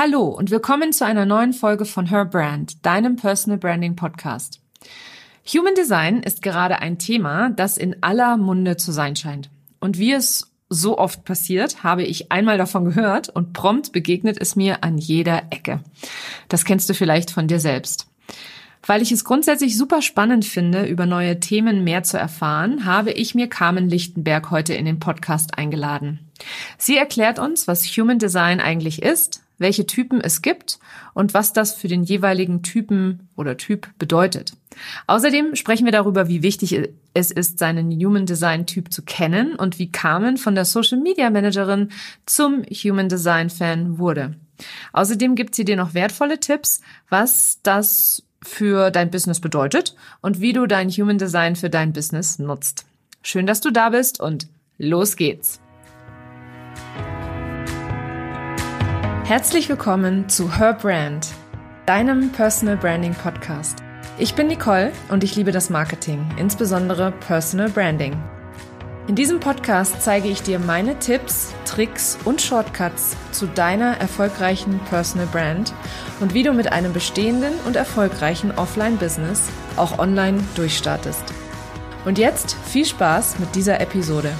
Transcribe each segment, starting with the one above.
Hallo und willkommen zu einer neuen Folge von Her Brand, deinem Personal Branding Podcast. Human Design ist gerade ein Thema, das in aller Munde zu sein scheint. Und wie es so oft passiert, habe ich einmal davon gehört und prompt begegnet es mir an jeder Ecke. Das kennst du vielleicht von dir selbst. Weil ich es grundsätzlich super spannend finde, über neue Themen mehr zu erfahren, habe ich mir Carmen Lichtenberg heute in den Podcast eingeladen. Sie erklärt uns, was Human Design eigentlich ist, welche Typen es gibt und was das für den jeweiligen Typen oder Typ bedeutet. Außerdem sprechen wir darüber, wie wichtig es ist, seinen Human Design Typ zu kennen und wie Carmen von der Social Media Managerin zum Human Design Fan wurde. Außerdem gibt sie dir noch wertvolle Tipps, was das für dein Business bedeutet und wie du dein Human Design für dein Business nutzt. Schön, dass du da bist und los geht's. Herzlich willkommen zu Her Brand, deinem Personal Branding Podcast. Ich bin Nicole und ich liebe das Marketing, insbesondere Personal Branding. In diesem Podcast zeige ich dir meine Tipps, Tricks und Shortcuts zu deiner erfolgreichen Personal Brand und wie du mit einem bestehenden und erfolgreichen Offline-Business auch online durchstartest. Und jetzt viel Spaß mit dieser Episode.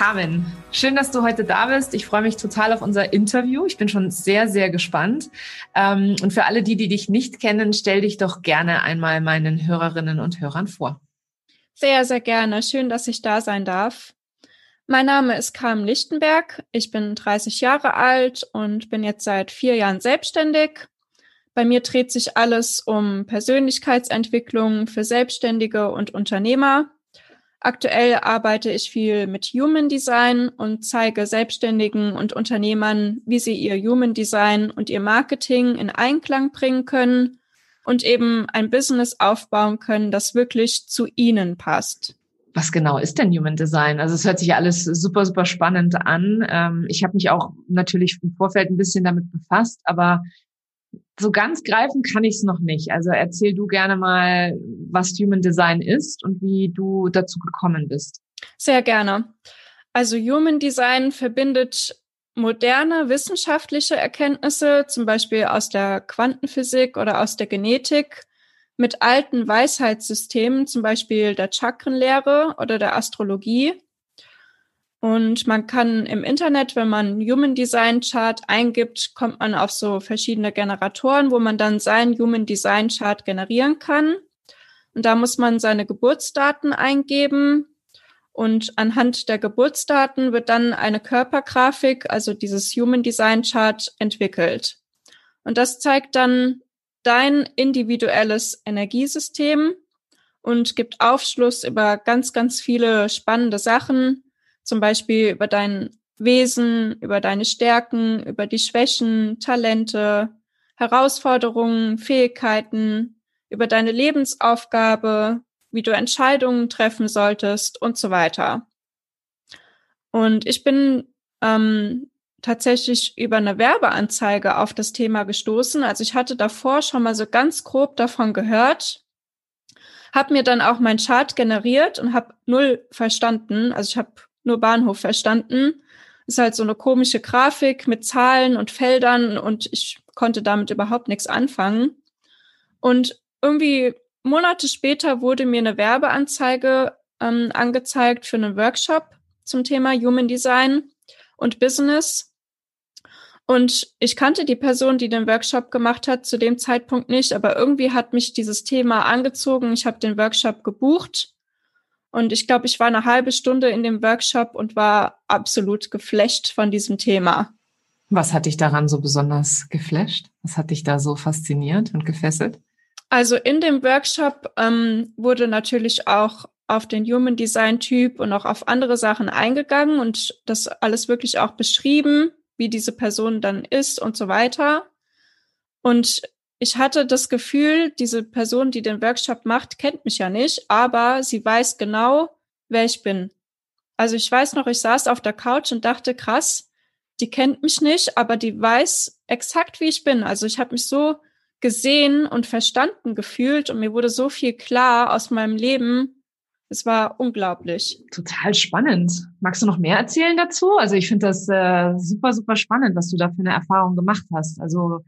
Carmen, schön, dass du heute da bist. Ich freue mich total auf unser Interview. Ich bin schon sehr, sehr gespannt. Ähm, und für alle die, die dich nicht kennen, stell dich doch gerne einmal meinen Hörerinnen und Hörern vor. Sehr, sehr gerne. Schön, dass ich da sein darf. Mein Name ist Carmen Lichtenberg. Ich bin 30 Jahre alt und bin jetzt seit vier Jahren selbstständig. Bei mir dreht sich alles um Persönlichkeitsentwicklung für Selbstständige und Unternehmer. Aktuell arbeite ich viel mit Human Design und zeige Selbstständigen und Unternehmern, wie sie ihr Human Design und ihr Marketing in Einklang bringen können und eben ein Business aufbauen können, das wirklich zu ihnen passt. Was genau ist denn Human Design? Also es hört sich alles super, super spannend an. Ähm, ich habe mich auch natürlich im Vorfeld ein bisschen damit befasst, aber so ganz greifen kann ich es noch nicht. Also erzähl du gerne mal, was Human Design ist und wie du dazu gekommen bist. Sehr gerne. Also Human Design verbindet moderne wissenschaftliche Erkenntnisse, zum Beispiel aus der Quantenphysik oder aus der Genetik, mit alten Weisheitssystemen, zum Beispiel der Chakrenlehre oder der Astrologie und man kann im Internet, wenn man Human Design Chart eingibt, kommt man auf so verschiedene Generatoren, wo man dann seinen Human Design Chart generieren kann. Und da muss man seine Geburtsdaten eingeben. Und anhand der Geburtsdaten wird dann eine Körpergrafik, also dieses Human Design Chart, entwickelt. Und das zeigt dann dein individuelles Energiesystem und gibt Aufschluss über ganz, ganz viele spannende Sachen, zum Beispiel über dein Wesen, über deine Stärken, über die Schwächen, Talente, Herausforderungen, Fähigkeiten, über deine Lebensaufgabe, wie du Entscheidungen treffen solltest und so weiter. Und ich bin ähm, tatsächlich über eine Werbeanzeige auf das Thema gestoßen. Also ich hatte davor schon mal so ganz grob davon gehört, habe mir dann auch mein Chart generiert und habe null verstanden. Also ich habe nur Bahnhof verstanden. Ist halt so eine komische Grafik mit Zahlen und Feldern und ich konnte damit überhaupt nichts anfangen. Und irgendwie Monate später wurde mir eine Werbeanzeige ähm, angezeigt für einen Workshop zum Thema Human Design und Business. Und ich kannte die Person, die den Workshop gemacht hat, zu dem Zeitpunkt nicht, aber irgendwie hat mich dieses Thema angezogen. Ich habe den Workshop gebucht und ich glaube, ich war eine halbe Stunde in dem Workshop und war absolut geflasht von diesem Thema. Was hat dich daran so besonders geflasht? Was hat dich da so fasziniert und gefesselt? Also in dem Workshop ähm, wurde natürlich auch auf den Human Design Typ und auch auf andere Sachen eingegangen und das alles wirklich auch beschrieben, wie diese Person dann ist und so weiter. Und ich hatte das Gefühl, diese Person, die den Workshop macht, kennt mich ja nicht, aber sie weiß genau, wer ich bin. Also ich weiß noch, ich saß auf der Couch und dachte, krass, die kennt mich nicht, aber die weiß exakt, wie ich bin. Also ich habe mich so gesehen und verstanden gefühlt und mir wurde so viel klar aus meinem Leben. Es war unglaublich. Total spannend. Magst du noch mehr erzählen dazu? Also ich finde das äh, super, super spannend, was du da für eine Erfahrung gemacht hast. Also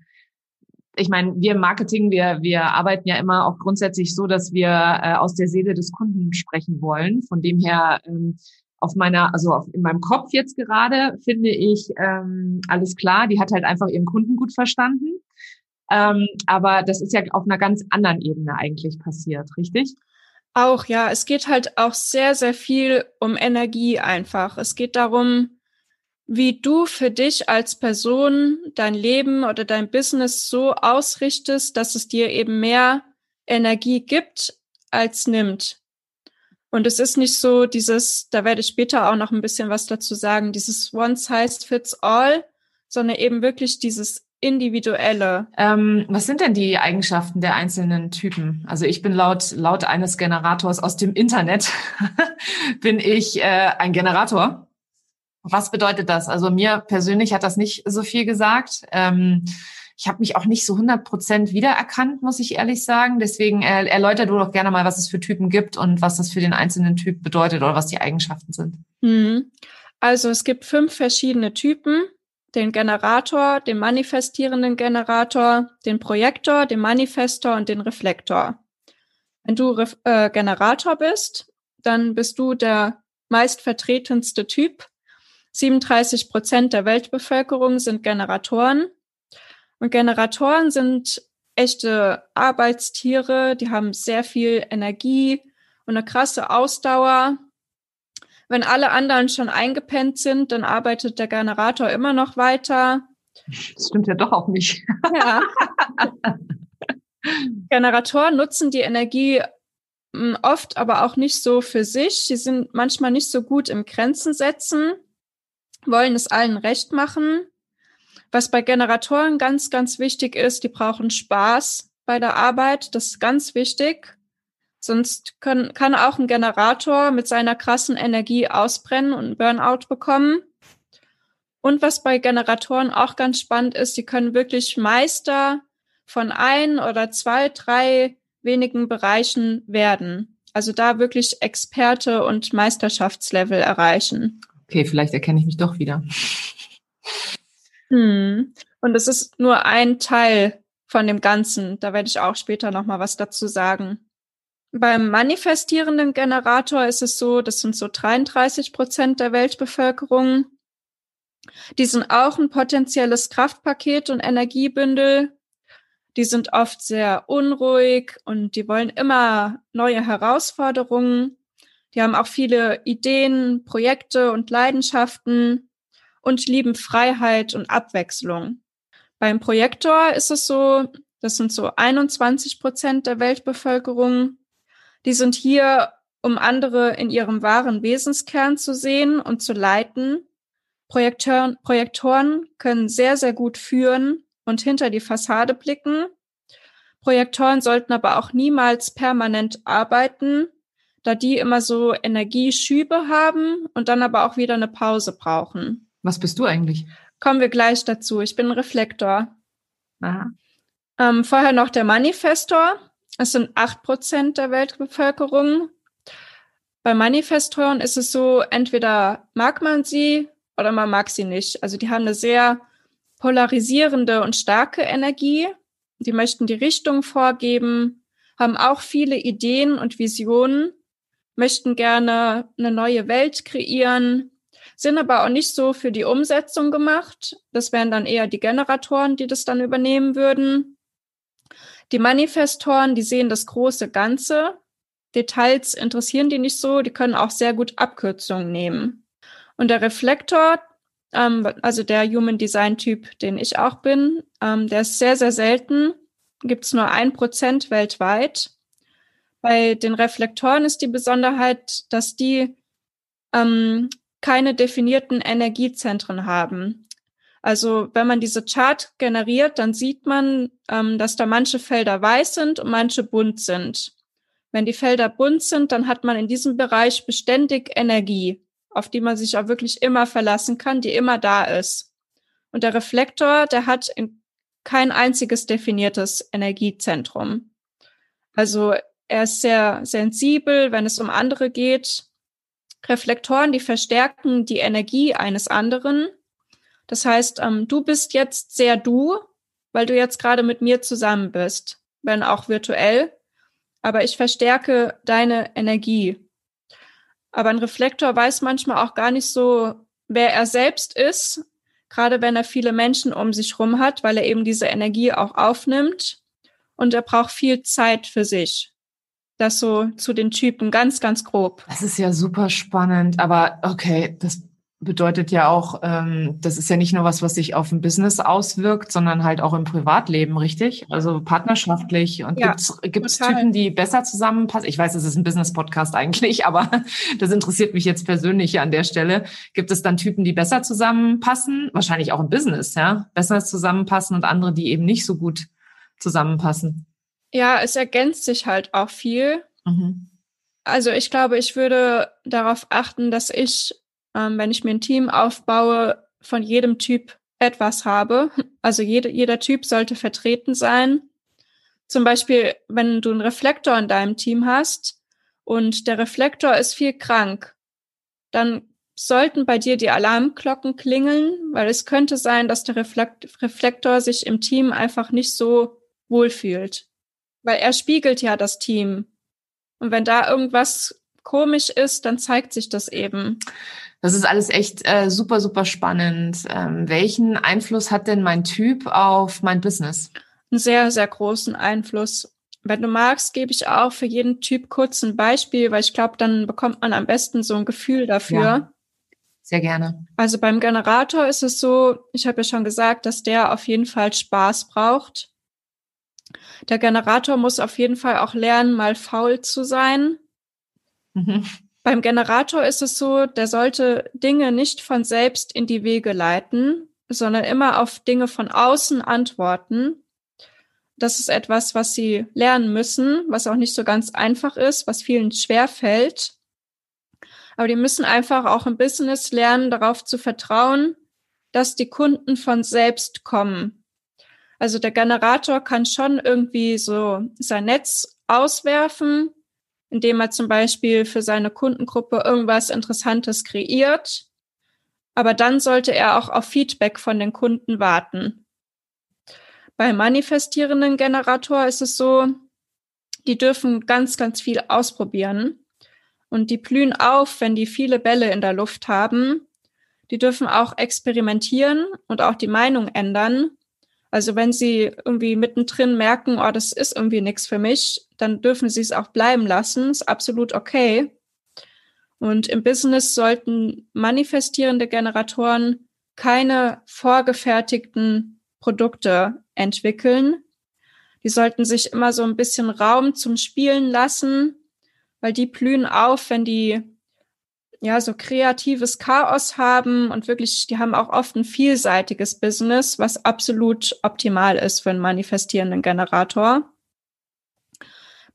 ich meine, wir im Marketing, wir, wir arbeiten ja immer auch grundsätzlich so, dass wir äh, aus der Seele des Kunden sprechen wollen. Von dem her ähm, auf meiner, also auf, in meinem Kopf jetzt gerade finde ich ähm, alles klar. Die hat halt einfach ihren Kunden gut verstanden. Ähm, aber das ist ja auf einer ganz anderen Ebene eigentlich passiert, richtig? Auch, ja. Es geht halt auch sehr, sehr viel um Energie einfach. Es geht darum, wie du für dich als Person dein Leben oder dein Business so ausrichtest, dass es dir eben mehr Energie gibt als nimmt. Und es ist nicht so dieses, da werde ich später auch noch ein bisschen was dazu sagen, dieses One Size Fits All, sondern eben wirklich dieses individuelle. Ähm, was sind denn die Eigenschaften der einzelnen Typen? Also ich bin laut laut eines Generators aus dem Internet bin ich äh, ein Generator. Was bedeutet das? Also mir persönlich hat das nicht so viel gesagt. Ähm, ich habe mich auch nicht so 100 Prozent wiedererkannt, muss ich ehrlich sagen. Deswegen äh, erläuter du doch gerne mal, was es für Typen gibt und was das für den einzelnen Typ bedeutet oder was die Eigenschaften sind. Mhm. Also es gibt fünf verschiedene Typen den Generator, den manifestierenden Generator, den Projektor, den Manifestor und den Reflektor. Wenn du äh, Generator bist, dann bist du der meistvertretenste Typ. 37 Prozent der Weltbevölkerung sind Generatoren. Und Generatoren sind echte Arbeitstiere, die haben sehr viel Energie und eine krasse Ausdauer wenn alle anderen schon eingepennt sind, dann arbeitet der Generator immer noch weiter. Das stimmt ja doch auch nicht. Ja. Generatoren nutzen die Energie hm, oft aber auch nicht so für sich. Sie sind manchmal nicht so gut im Grenzen setzen, wollen es allen recht machen. Was bei Generatoren ganz, ganz wichtig ist, die brauchen Spaß bei der Arbeit. Das ist ganz wichtig. Sonst können, kann auch ein Generator mit seiner krassen Energie ausbrennen und Burnout bekommen. Und was bei Generatoren auch ganz spannend ist, die können wirklich Meister von ein oder zwei, drei wenigen Bereichen werden. Also da wirklich Experte und Meisterschaftslevel erreichen. Okay, vielleicht erkenne ich mich doch wieder. Hm. Und es ist nur ein Teil von dem Ganzen. Da werde ich auch später noch mal was dazu sagen. Beim manifestierenden Generator ist es so, das sind so 33 Prozent der Weltbevölkerung. Die sind auch ein potenzielles Kraftpaket und Energiebündel. Die sind oft sehr unruhig und die wollen immer neue Herausforderungen. Die haben auch viele Ideen, Projekte und Leidenschaften und lieben Freiheit und Abwechslung. Beim Projektor ist es so, das sind so 21 Prozent der Weltbevölkerung. Die sind hier, um andere in ihrem wahren Wesenskern zu sehen und zu leiten. Projektoren, Projektoren können sehr, sehr gut führen und hinter die Fassade blicken. Projektoren sollten aber auch niemals permanent arbeiten, da die immer so Energieschübe haben und dann aber auch wieder eine Pause brauchen. Was bist du eigentlich? Kommen wir gleich dazu. Ich bin Reflektor. Aha. Ähm, vorher noch der Manifestor. Es sind acht Prozent der Weltbevölkerung. Bei Manifestoren ist es so, entweder mag man sie oder man mag sie nicht. Also die haben eine sehr polarisierende und starke Energie. Die möchten die Richtung vorgeben, haben auch viele Ideen und Visionen, möchten gerne eine neue Welt kreieren, sind aber auch nicht so für die Umsetzung gemacht. Das wären dann eher die Generatoren, die das dann übernehmen würden. Die Manifestoren, die sehen das große Ganze. Details interessieren die nicht so, die können auch sehr gut Abkürzungen nehmen. Und der Reflektor, ähm, also der Human Design Typ, den ich auch bin, ähm, der ist sehr, sehr selten. Gibt es nur ein Prozent weltweit. Bei den Reflektoren ist die Besonderheit, dass die ähm, keine definierten Energiezentren haben. Also wenn man diese Chart generiert, dann sieht man, ähm, dass da manche Felder weiß sind und manche bunt sind. Wenn die Felder bunt sind, dann hat man in diesem Bereich beständig Energie, auf die man sich auch wirklich immer verlassen kann, die immer da ist. Und der Reflektor, der hat in kein einziges definiertes Energiezentrum. Also er ist sehr sensibel, wenn es um andere geht. Reflektoren, die verstärken die Energie eines anderen. Das heißt, ähm, du bist jetzt sehr du, weil du jetzt gerade mit mir zusammen bist, wenn auch virtuell. Aber ich verstärke deine Energie. Aber ein Reflektor weiß manchmal auch gar nicht so, wer er selbst ist, gerade wenn er viele Menschen um sich rum hat, weil er eben diese Energie auch aufnimmt. Und er braucht viel Zeit für sich. Das so zu den Typen ganz, ganz grob. Das ist ja super spannend, aber okay, das bedeutet ja auch, ähm, das ist ja nicht nur was, was sich auf ein Business auswirkt, sondern halt auch im Privatleben, richtig? Also partnerschaftlich. Und ja, gibt es Typen, die besser zusammenpassen? Ich weiß, es ist ein Business-Podcast eigentlich, aber das interessiert mich jetzt persönlich an der Stelle. Gibt es dann Typen, die besser zusammenpassen? Wahrscheinlich auch im Business, ja? Besser zusammenpassen und andere, die eben nicht so gut zusammenpassen. Ja, es ergänzt sich halt auch viel. Mhm. Also ich glaube, ich würde darauf achten, dass ich, ähm, wenn ich mir ein Team aufbaue, von jedem Typ etwas habe. Also jede, jeder Typ sollte vertreten sein. Zum Beispiel, wenn du einen Reflektor in deinem Team hast und der Reflektor ist viel krank, dann sollten bei dir die Alarmglocken klingeln, weil es könnte sein, dass der Reflektor sich im Team einfach nicht so wohlfühlt. Weil er spiegelt ja das Team. Und wenn da irgendwas komisch ist, dann zeigt sich das eben. Das ist alles echt äh, super, super spannend. Ähm, welchen Einfluss hat denn mein Typ auf mein Business? Einen sehr, sehr großen Einfluss. Wenn du magst, gebe ich auch für jeden Typ kurz ein Beispiel, weil ich glaube, dann bekommt man am besten so ein Gefühl dafür. Ja, sehr gerne. Also beim Generator ist es so, ich habe ja schon gesagt, dass der auf jeden Fall Spaß braucht. Der Generator muss auf jeden Fall auch lernen, mal faul zu sein. Mhm. Beim Generator ist es so, der sollte Dinge nicht von selbst in die Wege leiten, sondern immer auf Dinge von außen antworten. Das ist etwas, was sie lernen müssen, was auch nicht so ganz einfach ist, was vielen schwer fällt. Aber die müssen einfach auch im Business lernen, darauf zu vertrauen, dass die Kunden von selbst kommen. Also der Generator kann schon irgendwie so sein Netz auswerfen, indem er zum Beispiel für seine Kundengruppe irgendwas Interessantes kreiert. Aber dann sollte er auch auf Feedback von den Kunden warten. Bei manifestierenden Generator ist es so, die dürfen ganz, ganz viel ausprobieren. Und die blühen auf, wenn die viele Bälle in der Luft haben. Die dürfen auch experimentieren und auch die Meinung ändern. Also wenn Sie irgendwie mittendrin merken, oh, das ist irgendwie nichts für mich, dann dürfen Sie es auch bleiben lassen. Ist absolut okay. Und im Business sollten manifestierende Generatoren keine vorgefertigten Produkte entwickeln. Die sollten sich immer so ein bisschen Raum zum Spielen lassen, weil die blühen auf, wenn die ja, so kreatives Chaos haben und wirklich, die haben auch oft ein vielseitiges Business, was absolut optimal ist für einen manifestierenden Generator.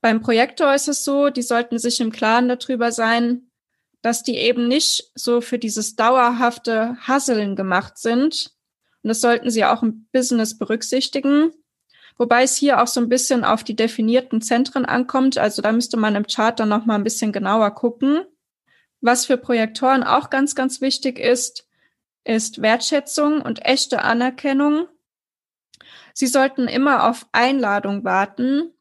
Beim Projektor ist es so, die sollten sich im Klaren darüber sein, dass die eben nicht so für dieses dauerhafte Hasseln gemacht sind. Und das sollten sie auch im Business berücksichtigen. Wobei es hier auch so ein bisschen auf die definierten Zentren ankommt. Also da müsste man im Chart dann noch mal ein bisschen genauer gucken. Was für Projektoren auch ganz, ganz wichtig ist, ist Wertschätzung und echte Anerkennung. Sie sollten immer auf Einladung warten.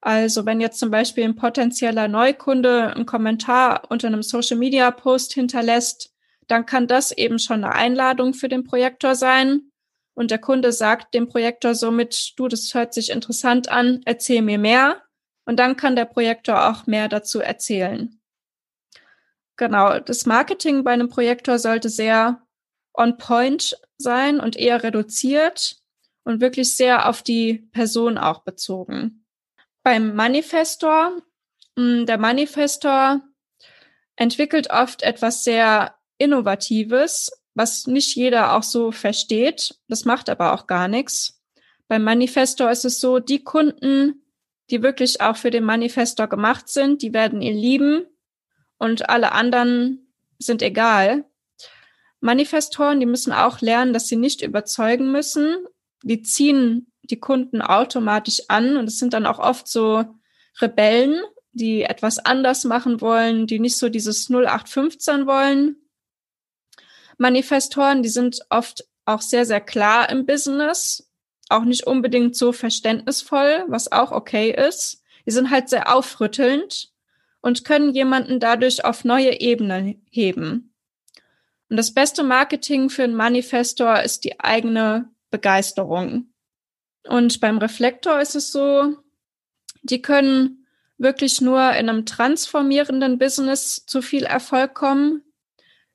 Also wenn jetzt zum Beispiel ein potenzieller Neukunde einen Kommentar unter einem Social-Media-Post hinterlässt, dann kann das eben schon eine Einladung für den Projektor sein. Und der Kunde sagt dem Projektor somit, du, das hört sich interessant an, erzähl mir mehr. Und dann kann der Projektor auch mehr dazu erzählen. Genau, das Marketing bei einem Projektor sollte sehr on point sein und eher reduziert und wirklich sehr auf die Person auch bezogen. Beim Manifestor, hm, der Manifestor entwickelt oft etwas sehr Innovatives, was nicht jeder auch so versteht. Das macht aber auch gar nichts. Beim Manifestor ist es so, die Kunden, die wirklich auch für den Manifestor gemacht sind, die werden ihn lieben und alle anderen sind egal. Manifestoren, die müssen auch lernen, dass sie nicht überzeugen müssen, die ziehen die Kunden automatisch an und es sind dann auch oft so Rebellen, die etwas anders machen wollen, die nicht so dieses 0815 wollen. Manifestoren, die sind oft auch sehr, sehr klar im Business, auch nicht unbedingt so verständnisvoll, was auch okay ist. Die sind halt sehr aufrüttelnd und können jemanden dadurch auf neue Ebenen heben. Und das beste Marketing für einen Manifestor ist die eigene Begeisterung. Und beim Reflektor ist es so, die können wirklich nur in einem transformierenden Business zu viel Erfolg kommen.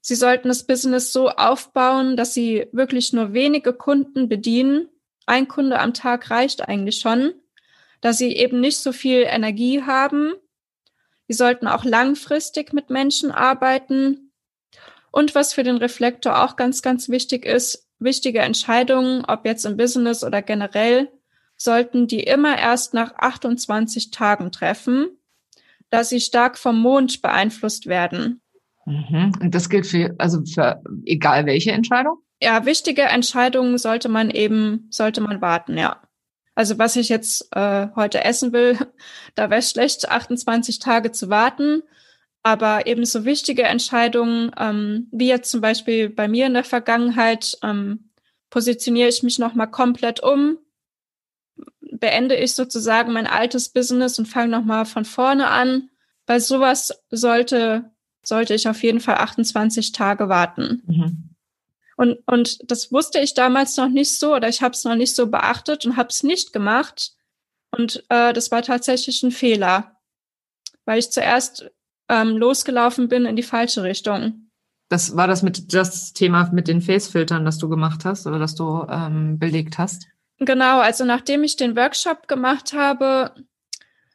Sie sollten das Business so aufbauen, dass sie wirklich nur wenige Kunden bedienen. Ein Kunde am Tag reicht eigentlich schon, dass sie eben nicht so viel Energie haben. Sie sollten auch langfristig mit Menschen arbeiten. Und was für den Reflektor auch ganz, ganz wichtig ist, wichtige Entscheidungen, ob jetzt im Business oder generell, sollten die immer erst nach 28 Tagen treffen, da sie stark vom Mond beeinflusst werden. Mhm. Und das gilt für, also für egal welche Entscheidung? Ja, wichtige Entscheidungen sollte man eben, sollte man warten, ja. Also was ich jetzt äh, heute essen will, da wäre schlecht, 28 Tage zu warten. Aber eben so wichtige Entscheidungen, ähm, wie jetzt zum Beispiel bei mir in der Vergangenheit, ähm, positioniere ich mich nochmal komplett um, beende ich sozusagen mein altes Business und fange nochmal von vorne an. Bei sowas sollte, sollte ich auf jeden Fall 28 Tage warten. Mhm. Und, und das wusste ich damals noch nicht so oder ich habe es noch nicht so beachtet und habe es nicht gemacht. Und äh, das war tatsächlich ein Fehler, weil ich zuerst ähm, losgelaufen bin in die falsche Richtung. Das war das mit das Thema mit den Facefiltern, das du gemacht hast oder das du ähm, belegt hast? Genau, also nachdem ich den Workshop gemacht habe,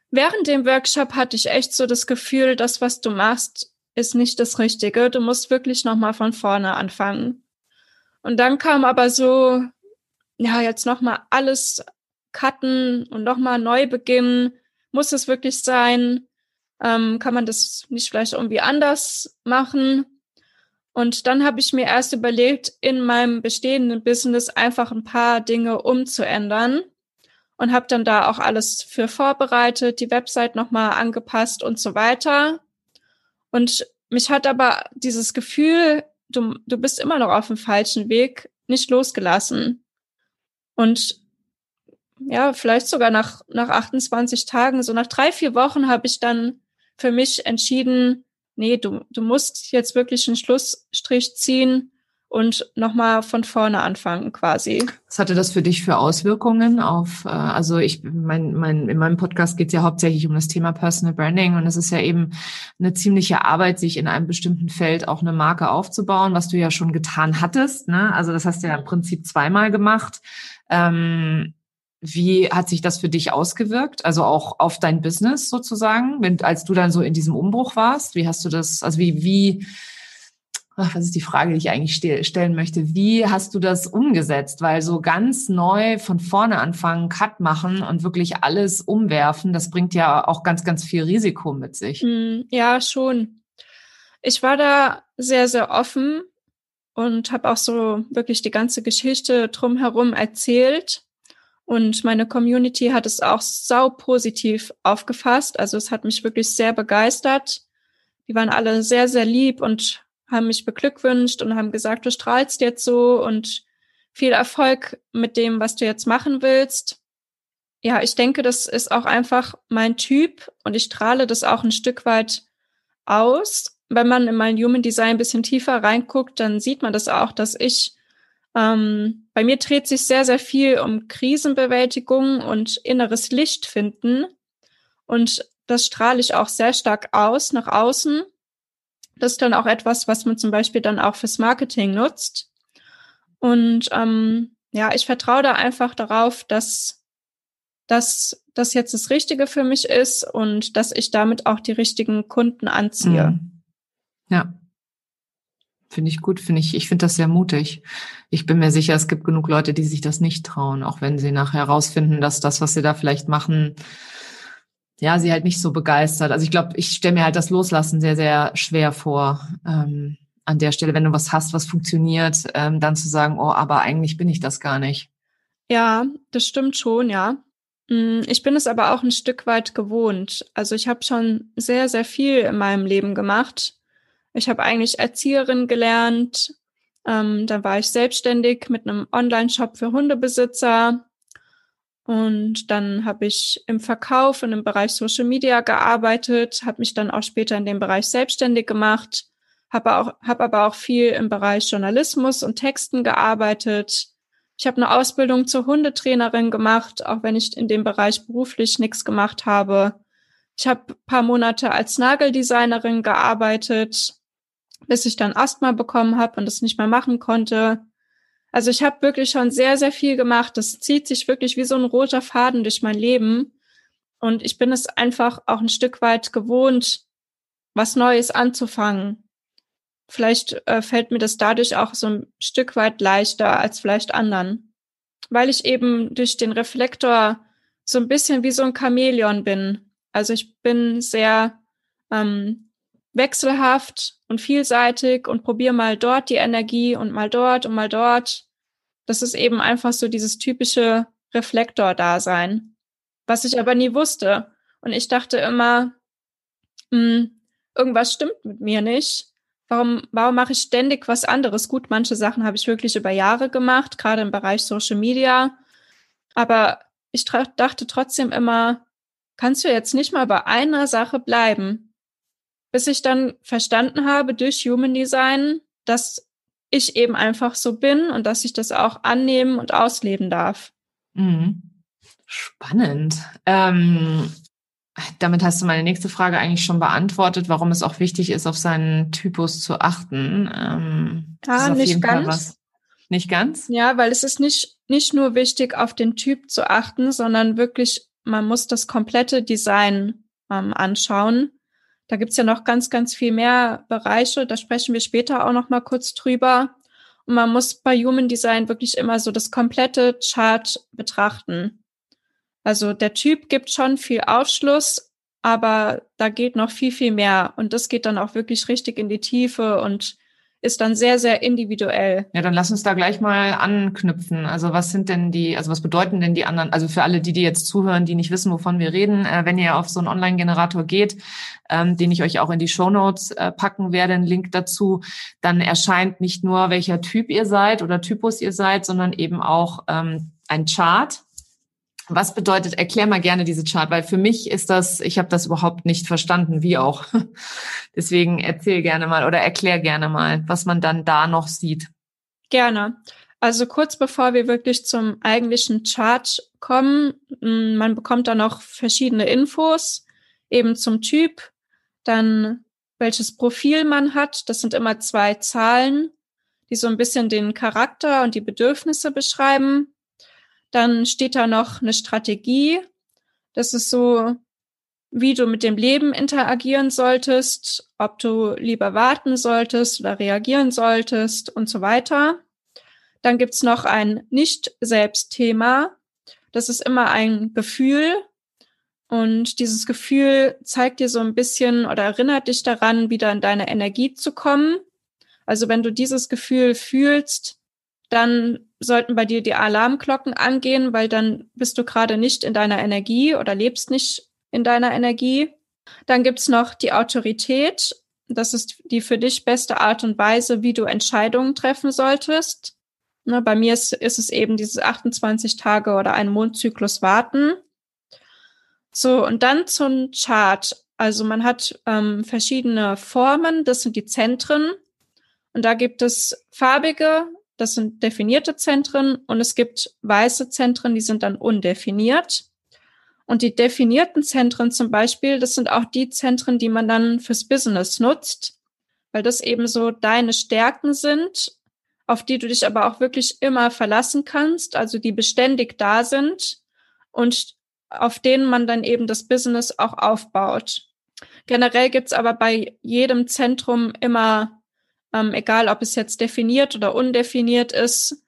während dem Workshop hatte ich echt so das Gefühl, das, was du machst, ist nicht das Richtige. Du musst wirklich nochmal von vorne anfangen. Und dann kam aber so, ja, jetzt nochmal alles cutten und nochmal neu beginnen. Muss es wirklich sein? Ähm, kann man das nicht vielleicht irgendwie anders machen? Und dann habe ich mir erst überlegt, in meinem bestehenden Business einfach ein paar Dinge umzuändern und habe dann da auch alles für vorbereitet, die Website nochmal angepasst und so weiter. Und mich hat aber dieses Gefühl, du, du bist immer noch auf dem falschen Weg, nicht losgelassen. Und ja, vielleicht sogar nach, nach 28 Tagen, so nach drei, vier Wochen habe ich dann für mich entschieden, nee, du, du musst jetzt wirklich einen Schlussstrich ziehen und nochmal von vorne anfangen quasi. Was hatte das für dich für Auswirkungen auf, äh, also ich, mein, mein, in meinem Podcast geht es ja hauptsächlich um das Thema Personal Branding und es ist ja eben eine ziemliche Arbeit, sich in einem bestimmten Feld auch eine Marke aufzubauen, was du ja schon getan hattest. Ne? Also das hast du ja im Prinzip zweimal gemacht. Ähm, wie hat sich das für dich ausgewirkt? Also auch auf dein Business sozusagen, wenn, als du dann so in diesem Umbruch warst? Wie hast du das, also wie, wie, ach, was ist die Frage, die ich eigentlich stellen möchte? Wie hast du das umgesetzt? Weil so ganz neu von vorne anfangen, Cut machen und wirklich alles umwerfen, das bringt ja auch ganz, ganz viel Risiko mit sich. Hm, ja, schon. Ich war da sehr, sehr offen und habe auch so wirklich die ganze Geschichte drumherum erzählt und meine Community hat es auch sau positiv aufgefasst. Also es hat mich wirklich sehr begeistert. Die waren alle sehr, sehr lieb und haben mich beglückwünscht und haben gesagt, du strahlst jetzt so und viel Erfolg mit dem, was du jetzt machen willst. Ja, ich denke, das ist auch einfach mein Typ und ich strahle das auch ein Stück weit aus. Wenn man in mein Human Design ein bisschen tiefer reinguckt, dann sieht man das auch, dass ich ähm, bei mir dreht sich sehr, sehr viel um Krisenbewältigung und inneres Licht finden. Und das strahle ich auch sehr stark aus, nach außen. Das ist dann auch etwas, was man zum Beispiel dann auch fürs Marketing nutzt. Und ähm, ja, ich vertraue da einfach darauf, dass, dass das jetzt das Richtige für mich ist und dass ich damit auch die richtigen Kunden anziehe. Mhm. Ja, Finde ich gut, finde ich, ich finde das sehr mutig. Ich bin mir sicher, es gibt genug Leute, die sich das nicht trauen, auch wenn sie nachher herausfinden, dass das, was sie da vielleicht machen, ja, sie halt nicht so begeistert. Also ich glaube, ich stelle mir halt das Loslassen sehr, sehr schwer vor. Ähm, an der Stelle, wenn du was hast, was funktioniert, ähm, dann zu sagen, oh, aber eigentlich bin ich das gar nicht. Ja, das stimmt schon, ja. Mm, ich bin es aber auch ein Stück weit gewohnt. Also ich habe schon sehr, sehr viel in meinem Leben gemacht. Ich habe eigentlich Erzieherin gelernt. Ähm, dann war ich selbstständig mit einem Online-Shop für Hundebesitzer. Und dann habe ich im Verkauf und im Bereich Social Media gearbeitet, habe mich dann auch später in dem Bereich selbstständig gemacht, habe auch aber auch viel im Bereich Journalismus und Texten gearbeitet. Ich habe eine Ausbildung zur Hundetrainerin gemacht, auch wenn ich in dem Bereich beruflich nichts gemacht habe. Ich habe paar Monate als Nageldesignerin gearbeitet, bis ich dann Asthma bekommen habe und es nicht mehr machen konnte. Also ich habe wirklich schon sehr, sehr viel gemacht. Das zieht sich wirklich wie so ein roter Faden durch mein Leben. Und ich bin es einfach auch ein Stück weit gewohnt, was Neues anzufangen. Vielleicht äh, fällt mir das dadurch auch so ein Stück weit leichter als vielleicht anderen. Weil ich eben durch den Reflektor so ein bisschen wie so ein Chamäleon bin. Also ich bin sehr ähm, wechselhaft und vielseitig und probiere mal dort die Energie und mal dort und mal dort. Das ist eben einfach so dieses typische Reflektor-Dasein, was ich aber nie wusste. Und ich dachte immer, mh, hm, irgendwas stimmt mit mir nicht. Warum, warum mache ich ständig was anderes? Gut, manche Sachen habe ich wirklich über Jahre gemacht, gerade im Bereich Social Media. Aber ich dachte trotzdem immer, kannst du jetzt nicht mal bei einer Sache bleiben? Bis ich dann verstanden habe durch Human Design, dass ich eben einfach so bin und dass ich das auch annehmen und ausleben darf. Mhm. Spannend. Ähm, damit hast du meine nächste Frage eigentlich schon beantwortet, warum es auch wichtig ist, auf seinen Typus zu achten. Ähm, ah, nicht ganz. Nicht ganz? Ja, weil es ist nicht, nicht nur wichtig, auf den Typ zu achten, sondern wirklich, man muss das komplette Design ähm, anschauen. Da gibt's ja noch ganz, ganz viel mehr Bereiche. Da sprechen wir später auch noch mal kurz drüber. Und man muss bei Human Design wirklich immer so das komplette Chart betrachten. Also der Typ gibt schon viel Aufschluss, aber da geht noch viel, viel mehr. Und das geht dann auch wirklich richtig in die Tiefe und ist dann sehr, sehr individuell. Ja, dann lass uns da gleich mal anknüpfen. Also was sind denn die, also was bedeuten denn die anderen, also für alle, die, die jetzt zuhören, die nicht wissen, wovon wir reden, äh, wenn ihr auf so einen Online-Generator geht, ähm, den ich euch auch in die Show Notes äh, packen werde, einen Link dazu, dann erscheint nicht nur, welcher Typ ihr seid oder Typus ihr seid, sondern eben auch ähm, ein Chart was bedeutet, erklär mal gerne diese Chart, weil für mich ist das, ich habe das überhaupt nicht verstanden, wie auch. Deswegen erzähl gerne mal oder erklär gerne mal, was man dann da noch sieht. Gerne. Also kurz bevor wir wirklich zum eigentlichen Chart kommen, mm, man bekommt da noch verschiedene Infos, eben zum Typ, dann welches Profil man hat. Das sind immer zwei Zahlen, die so ein bisschen den Charakter und die Bedürfnisse beschreiben. Dann steht da noch eine Strategie. Das ist so, wie du mit dem Leben interagieren solltest, ob du lieber warten solltest oder reagieren solltest und so weiter. Dann gibt's noch ein Nicht-Selbst-Thema. Das ist immer ein Gefühl. Und dieses Gefühl zeigt dir so ein bisschen oder erinnert dich daran, wieder in deine Energie zu kommen. Also wenn du dieses Gefühl fühlst, dann sollten bei dir die Alarmglocken angehen, weil dann bist du gerade nicht in deiner Energie oder lebst nicht in deiner Energie. Dann gibt's noch die Autorität. Das ist die für dich beste Art und Weise, wie du Entscheidungen treffen solltest. Ne, bei mir ist, ist es eben dieses 28 Tage oder einen Mondzyklus warten. So, und dann zum Chart. Also man hat ähm, verschiedene Formen, das sind die Zentren. Und da gibt es farbige, das sind definierte Zentren und es gibt weiße Zentren, die sind dann undefiniert. Und die definierten Zentren zum Beispiel, das sind auch die Zentren, die man dann fürs Business nutzt, weil das eben so deine Stärken sind, auf die du dich aber auch wirklich immer verlassen kannst, also die beständig da sind und auf denen man dann eben das Business auch aufbaut. Generell gibt's aber bei jedem Zentrum immer ähm, egal ob es jetzt definiert oder undefiniert ist.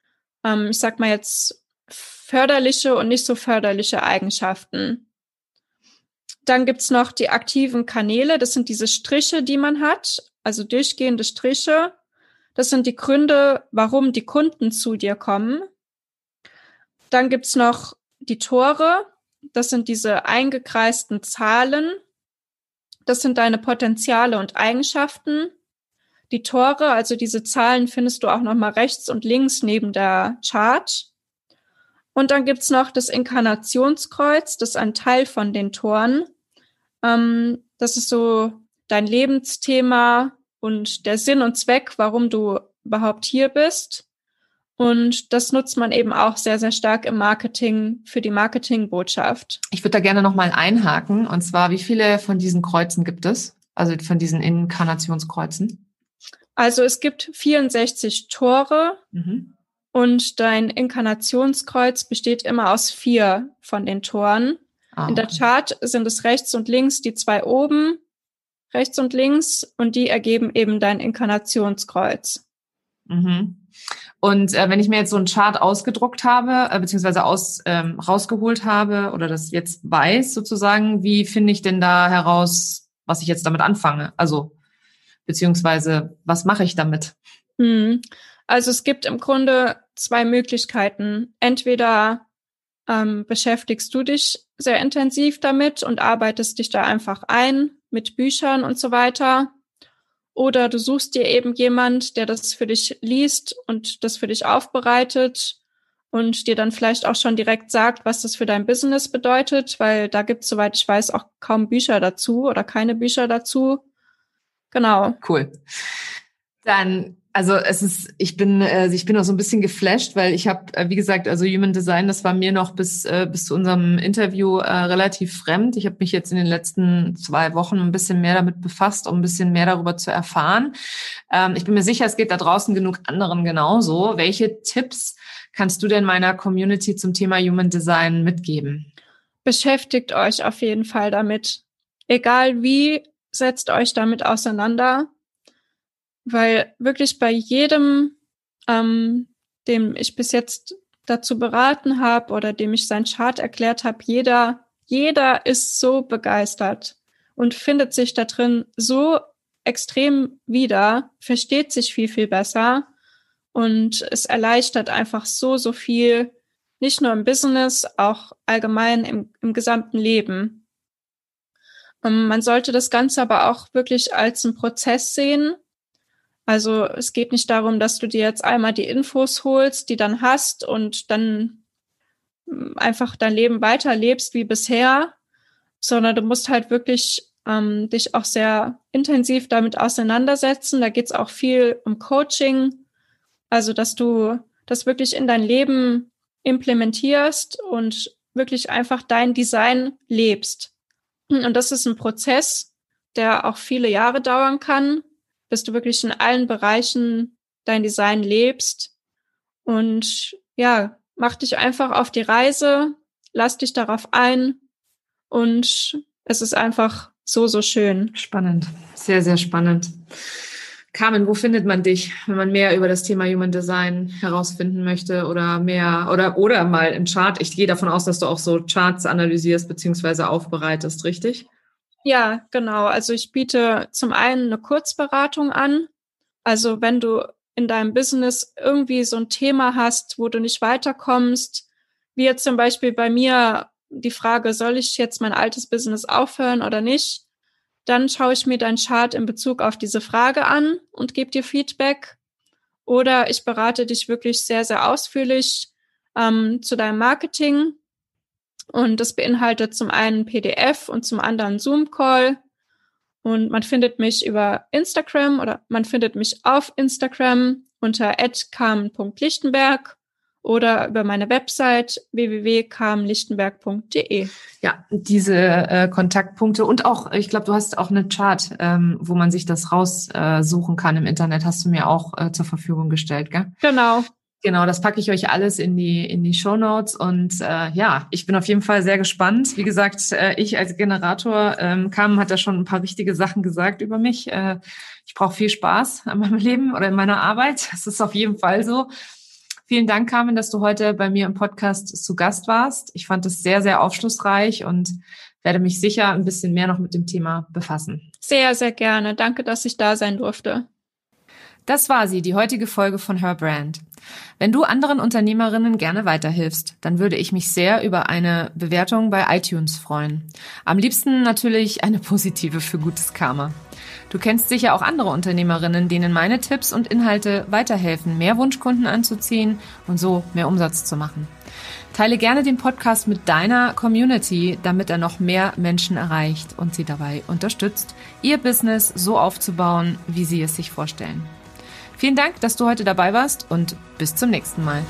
Ähm, ich sag mal jetzt förderliche und nicht so förderliche Eigenschaften. Dann gibt's noch die aktiven Kanäle. Das sind diese Striche, die man hat, also durchgehende Striche. Das sind die Gründe, warum die Kunden zu dir kommen. Dann gibt's noch die Tore. Das sind diese eingekreisten Zahlen. Das sind deine Potenziale und Eigenschaften. Die Tore, also diese Zahlen, findest du auch nochmal rechts und links neben der Chart. Und dann gibt's noch das Inkarnationskreuz, das ist ein Teil von den Toren. Ähm, das ist so dein Lebensthema und der Sinn und Zweck, warum du überhaupt hier bist. Und das nutzt man eben auch sehr, sehr stark im Marketing für die Marketingbotschaft. Ich würde da gerne nochmal einhaken. Und zwar, wie viele von diesen Kreuzen gibt es? Also von diesen Inkarnationskreuzen? Also es gibt 64 Tore mhm. und dein Inkarnationskreuz besteht immer aus vier von den Toren. Ah, In der Chart sind es rechts und links die zwei oben, rechts und links, und die ergeben eben dein Inkarnationskreuz. Mhm. Und äh, wenn ich mir jetzt so einen Chart ausgedruckt habe, äh, beziehungsweise aus, ähm, rausgeholt habe oder das jetzt weiß sozusagen, wie finde ich denn da heraus, was ich jetzt damit anfange? Also, beziehungsweise, was mache ich damit? Hm. Also es gibt im Grunde zwei Möglichkeiten. Entweder ähm, beschäftigst du dich sehr intensiv damit und arbeitest dich da einfach ein mit Büchern und so weiter. Oder du suchst dir eben jemand, der das für dich liest und das für dich aufbereitet und dir dann vielleicht auch schon direkt sagt, was das für dein Business bedeutet, weil da gibt es, soweit ich weiß, auch kaum Bücher dazu oder keine Bücher dazu. Genau. Cool. Dann also es ist, ich bin, äh, ich bin auch so ein bisschen geflasht, weil ich habe, äh, wie gesagt, also Human Design, das war mir noch bis äh, bis zu unserem Interview äh, relativ fremd. Ich habe mich jetzt in den letzten zwei Wochen ein bisschen mehr damit befasst, um ein bisschen mehr darüber zu erfahren. Ähm, ich bin mir sicher, es geht da draußen genug anderen genauso. Welche Tipps kannst du denn meiner Community zum Thema Human Design mitgeben? Beschäftigt euch auf jeden Fall damit. Egal wie, setzt euch damit auseinander weil wirklich bei jedem, ähm, dem ich bis jetzt dazu beraten habe oder dem ich sein Chart erklärt habe, jeder, jeder ist so begeistert und findet sich da drin so extrem wieder, versteht sich viel, viel besser und es erleichtert einfach so, so viel, nicht nur im Business, auch allgemein im, im gesamten Leben. Ähm, man sollte das Ganze aber auch wirklich als einen Prozess sehen, also es geht nicht darum, dass du dir jetzt einmal die Infos holst, die dann hast und dann hm, einfach dein Leben weiterlebst wie bisher, sondern du musst halt wirklich ähm, dich auch sehr intensiv damit auseinandersetzen. Da geht es auch viel um Coaching, also dass du das wirklich in dein Leben implementierst und wirklich einfach dein Design lebst. Und das ist ein Prozess, der auch viele Jahre dauern kann bis du wirklich in allen Bereichen dein Design lebst. Und ja, mach dich einfach auf die Reise, lass dich darauf ein und es ist einfach so, so schön. Spannend, sehr, sehr spannend. Carmen, wo findet man dich, wenn man mehr über das Thema Human Design herausfinden möchte oder mehr oder oder mal im Chart? Ich gehe davon aus, dass du auch so Charts analysierst beziehungsweise aufbereitest, richtig? Ja, genau. Also ich biete zum einen eine Kurzberatung an. Also wenn du in deinem Business irgendwie so ein Thema hast, wo du nicht weiterkommst, wie jetzt zum Beispiel bei mir die Frage, soll ich jetzt mein altes Business aufhören oder nicht? Dann schaue ich mir dein Chart in Bezug auf diese Frage an und gebe dir Feedback. Oder ich berate dich wirklich sehr, sehr ausführlich ähm, zu deinem Marketing und das beinhaltet zum einen PDF und zum anderen Zoom-Call. Und man findet mich über Instagram oder man findet mich auf Instagram unter carmen.lichtenberg oder über meine Website www.carmenlichtenberg.de. Ja, diese äh, Kontaktpunkte und auch, ich glaube, du hast auch eine Chart, ähm, wo man sich das raussuchen äh, kann im Internet, hast du mir auch äh, zur Verfügung gestellt, gell? Genau. Genau, das packe ich euch alles in die in die Show Notes und äh, ja, ich bin auf jeden Fall sehr gespannt. Wie gesagt, äh, ich als Generator ähm, kam, hat da schon ein paar wichtige Sachen gesagt über mich. Äh, ich brauche viel Spaß an meinem Leben oder in meiner Arbeit. Das ist auf jeden Fall so. Vielen Dank, Carmen, dass du heute bei mir im Podcast zu Gast warst. Ich fand es sehr, sehr aufschlussreich und werde mich sicher ein bisschen mehr noch mit dem Thema befassen. Sehr, sehr gerne. Danke, dass ich da sein durfte. Das war sie, die heutige Folge von Her Brand. Wenn du anderen Unternehmerinnen gerne weiterhilfst, dann würde ich mich sehr über eine Bewertung bei iTunes freuen. Am liebsten natürlich eine positive für gutes Karma. Du kennst sicher auch andere Unternehmerinnen, denen meine Tipps und Inhalte weiterhelfen, mehr Wunschkunden anzuziehen und so mehr Umsatz zu machen. Teile gerne den Podcast mit deiner Community, damit er noch mehr Menschen erreicht und sie dabei unterstützt, ihr Business so aufzubauen, wie sie es sich vorstellen. Vielen Dank, dass du heute dabei warst und bis zum nächsten Mal.